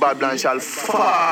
Babylon shall fall.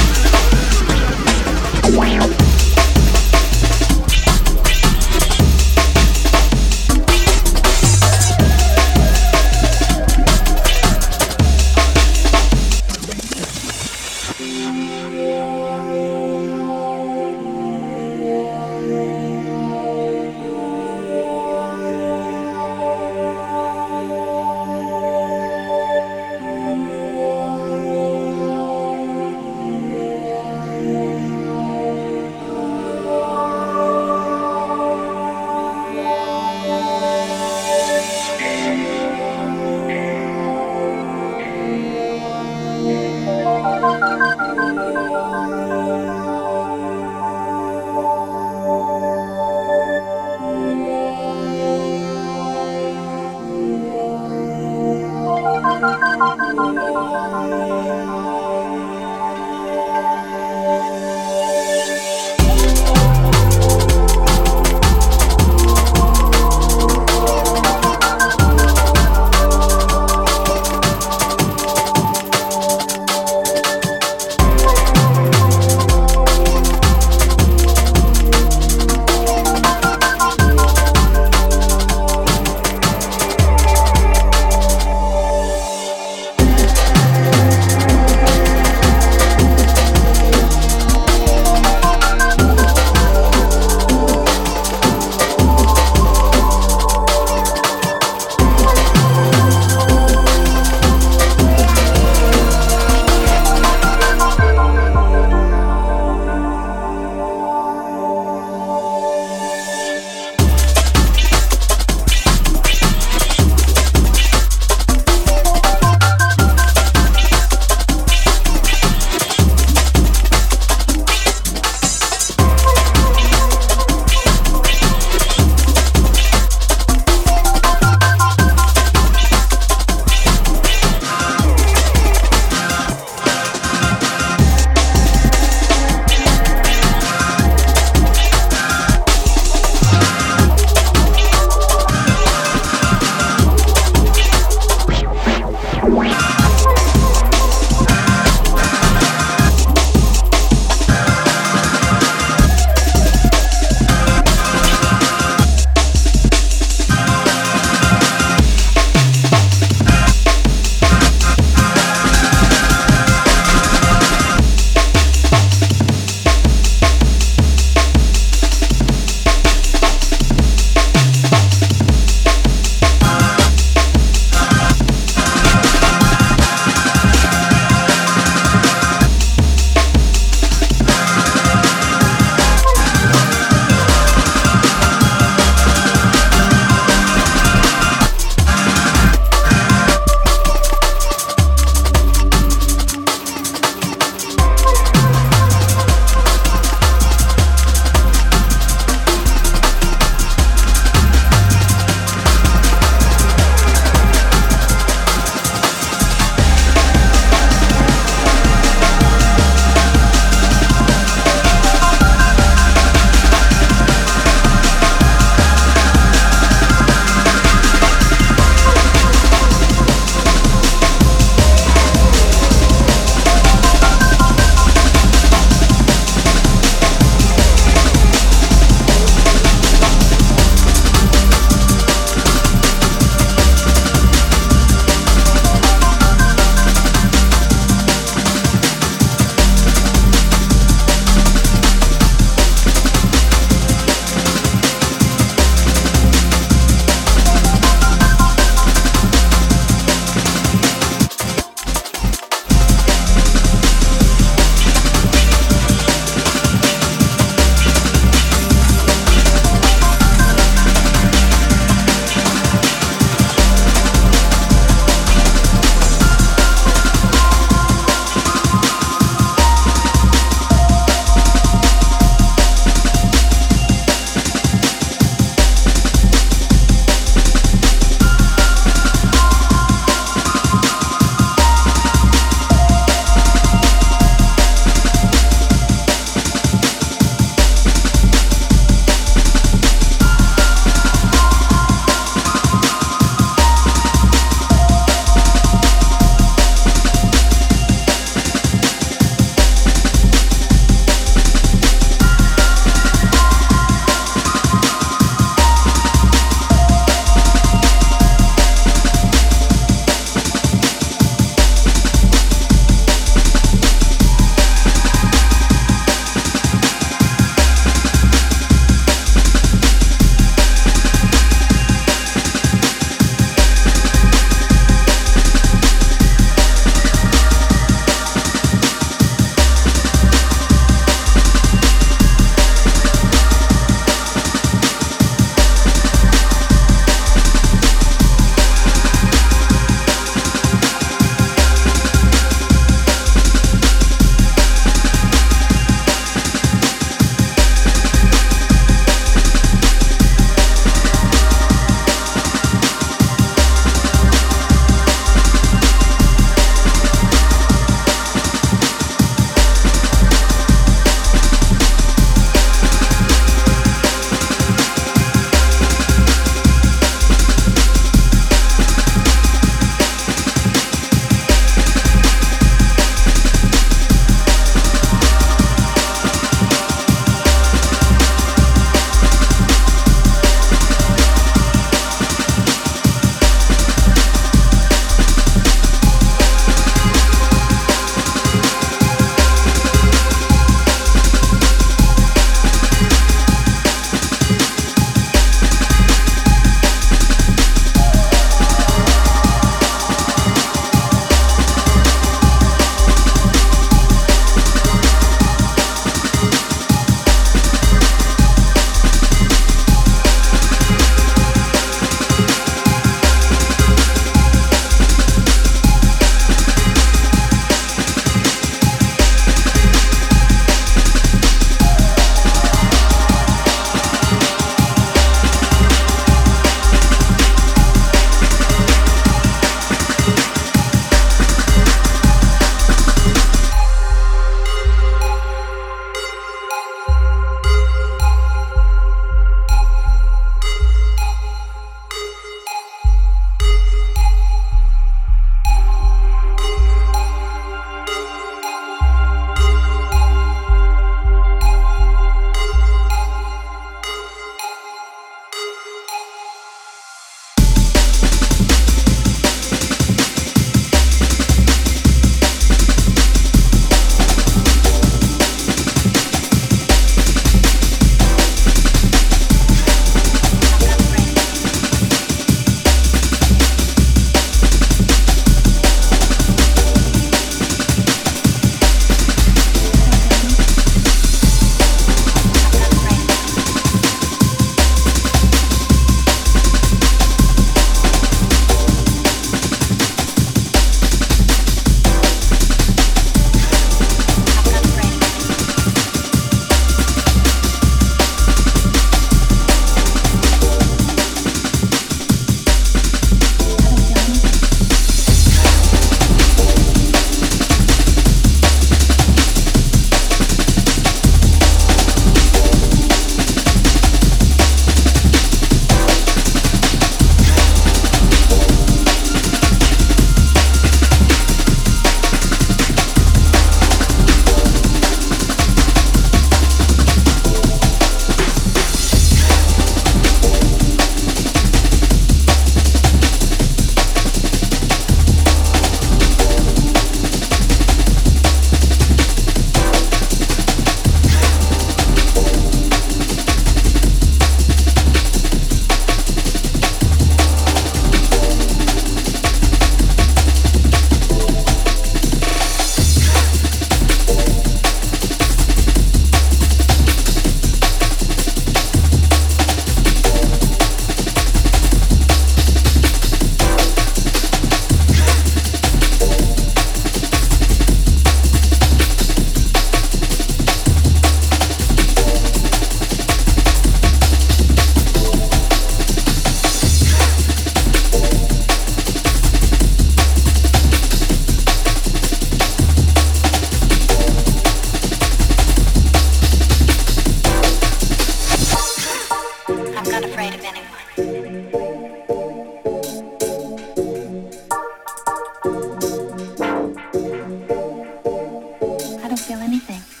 anything.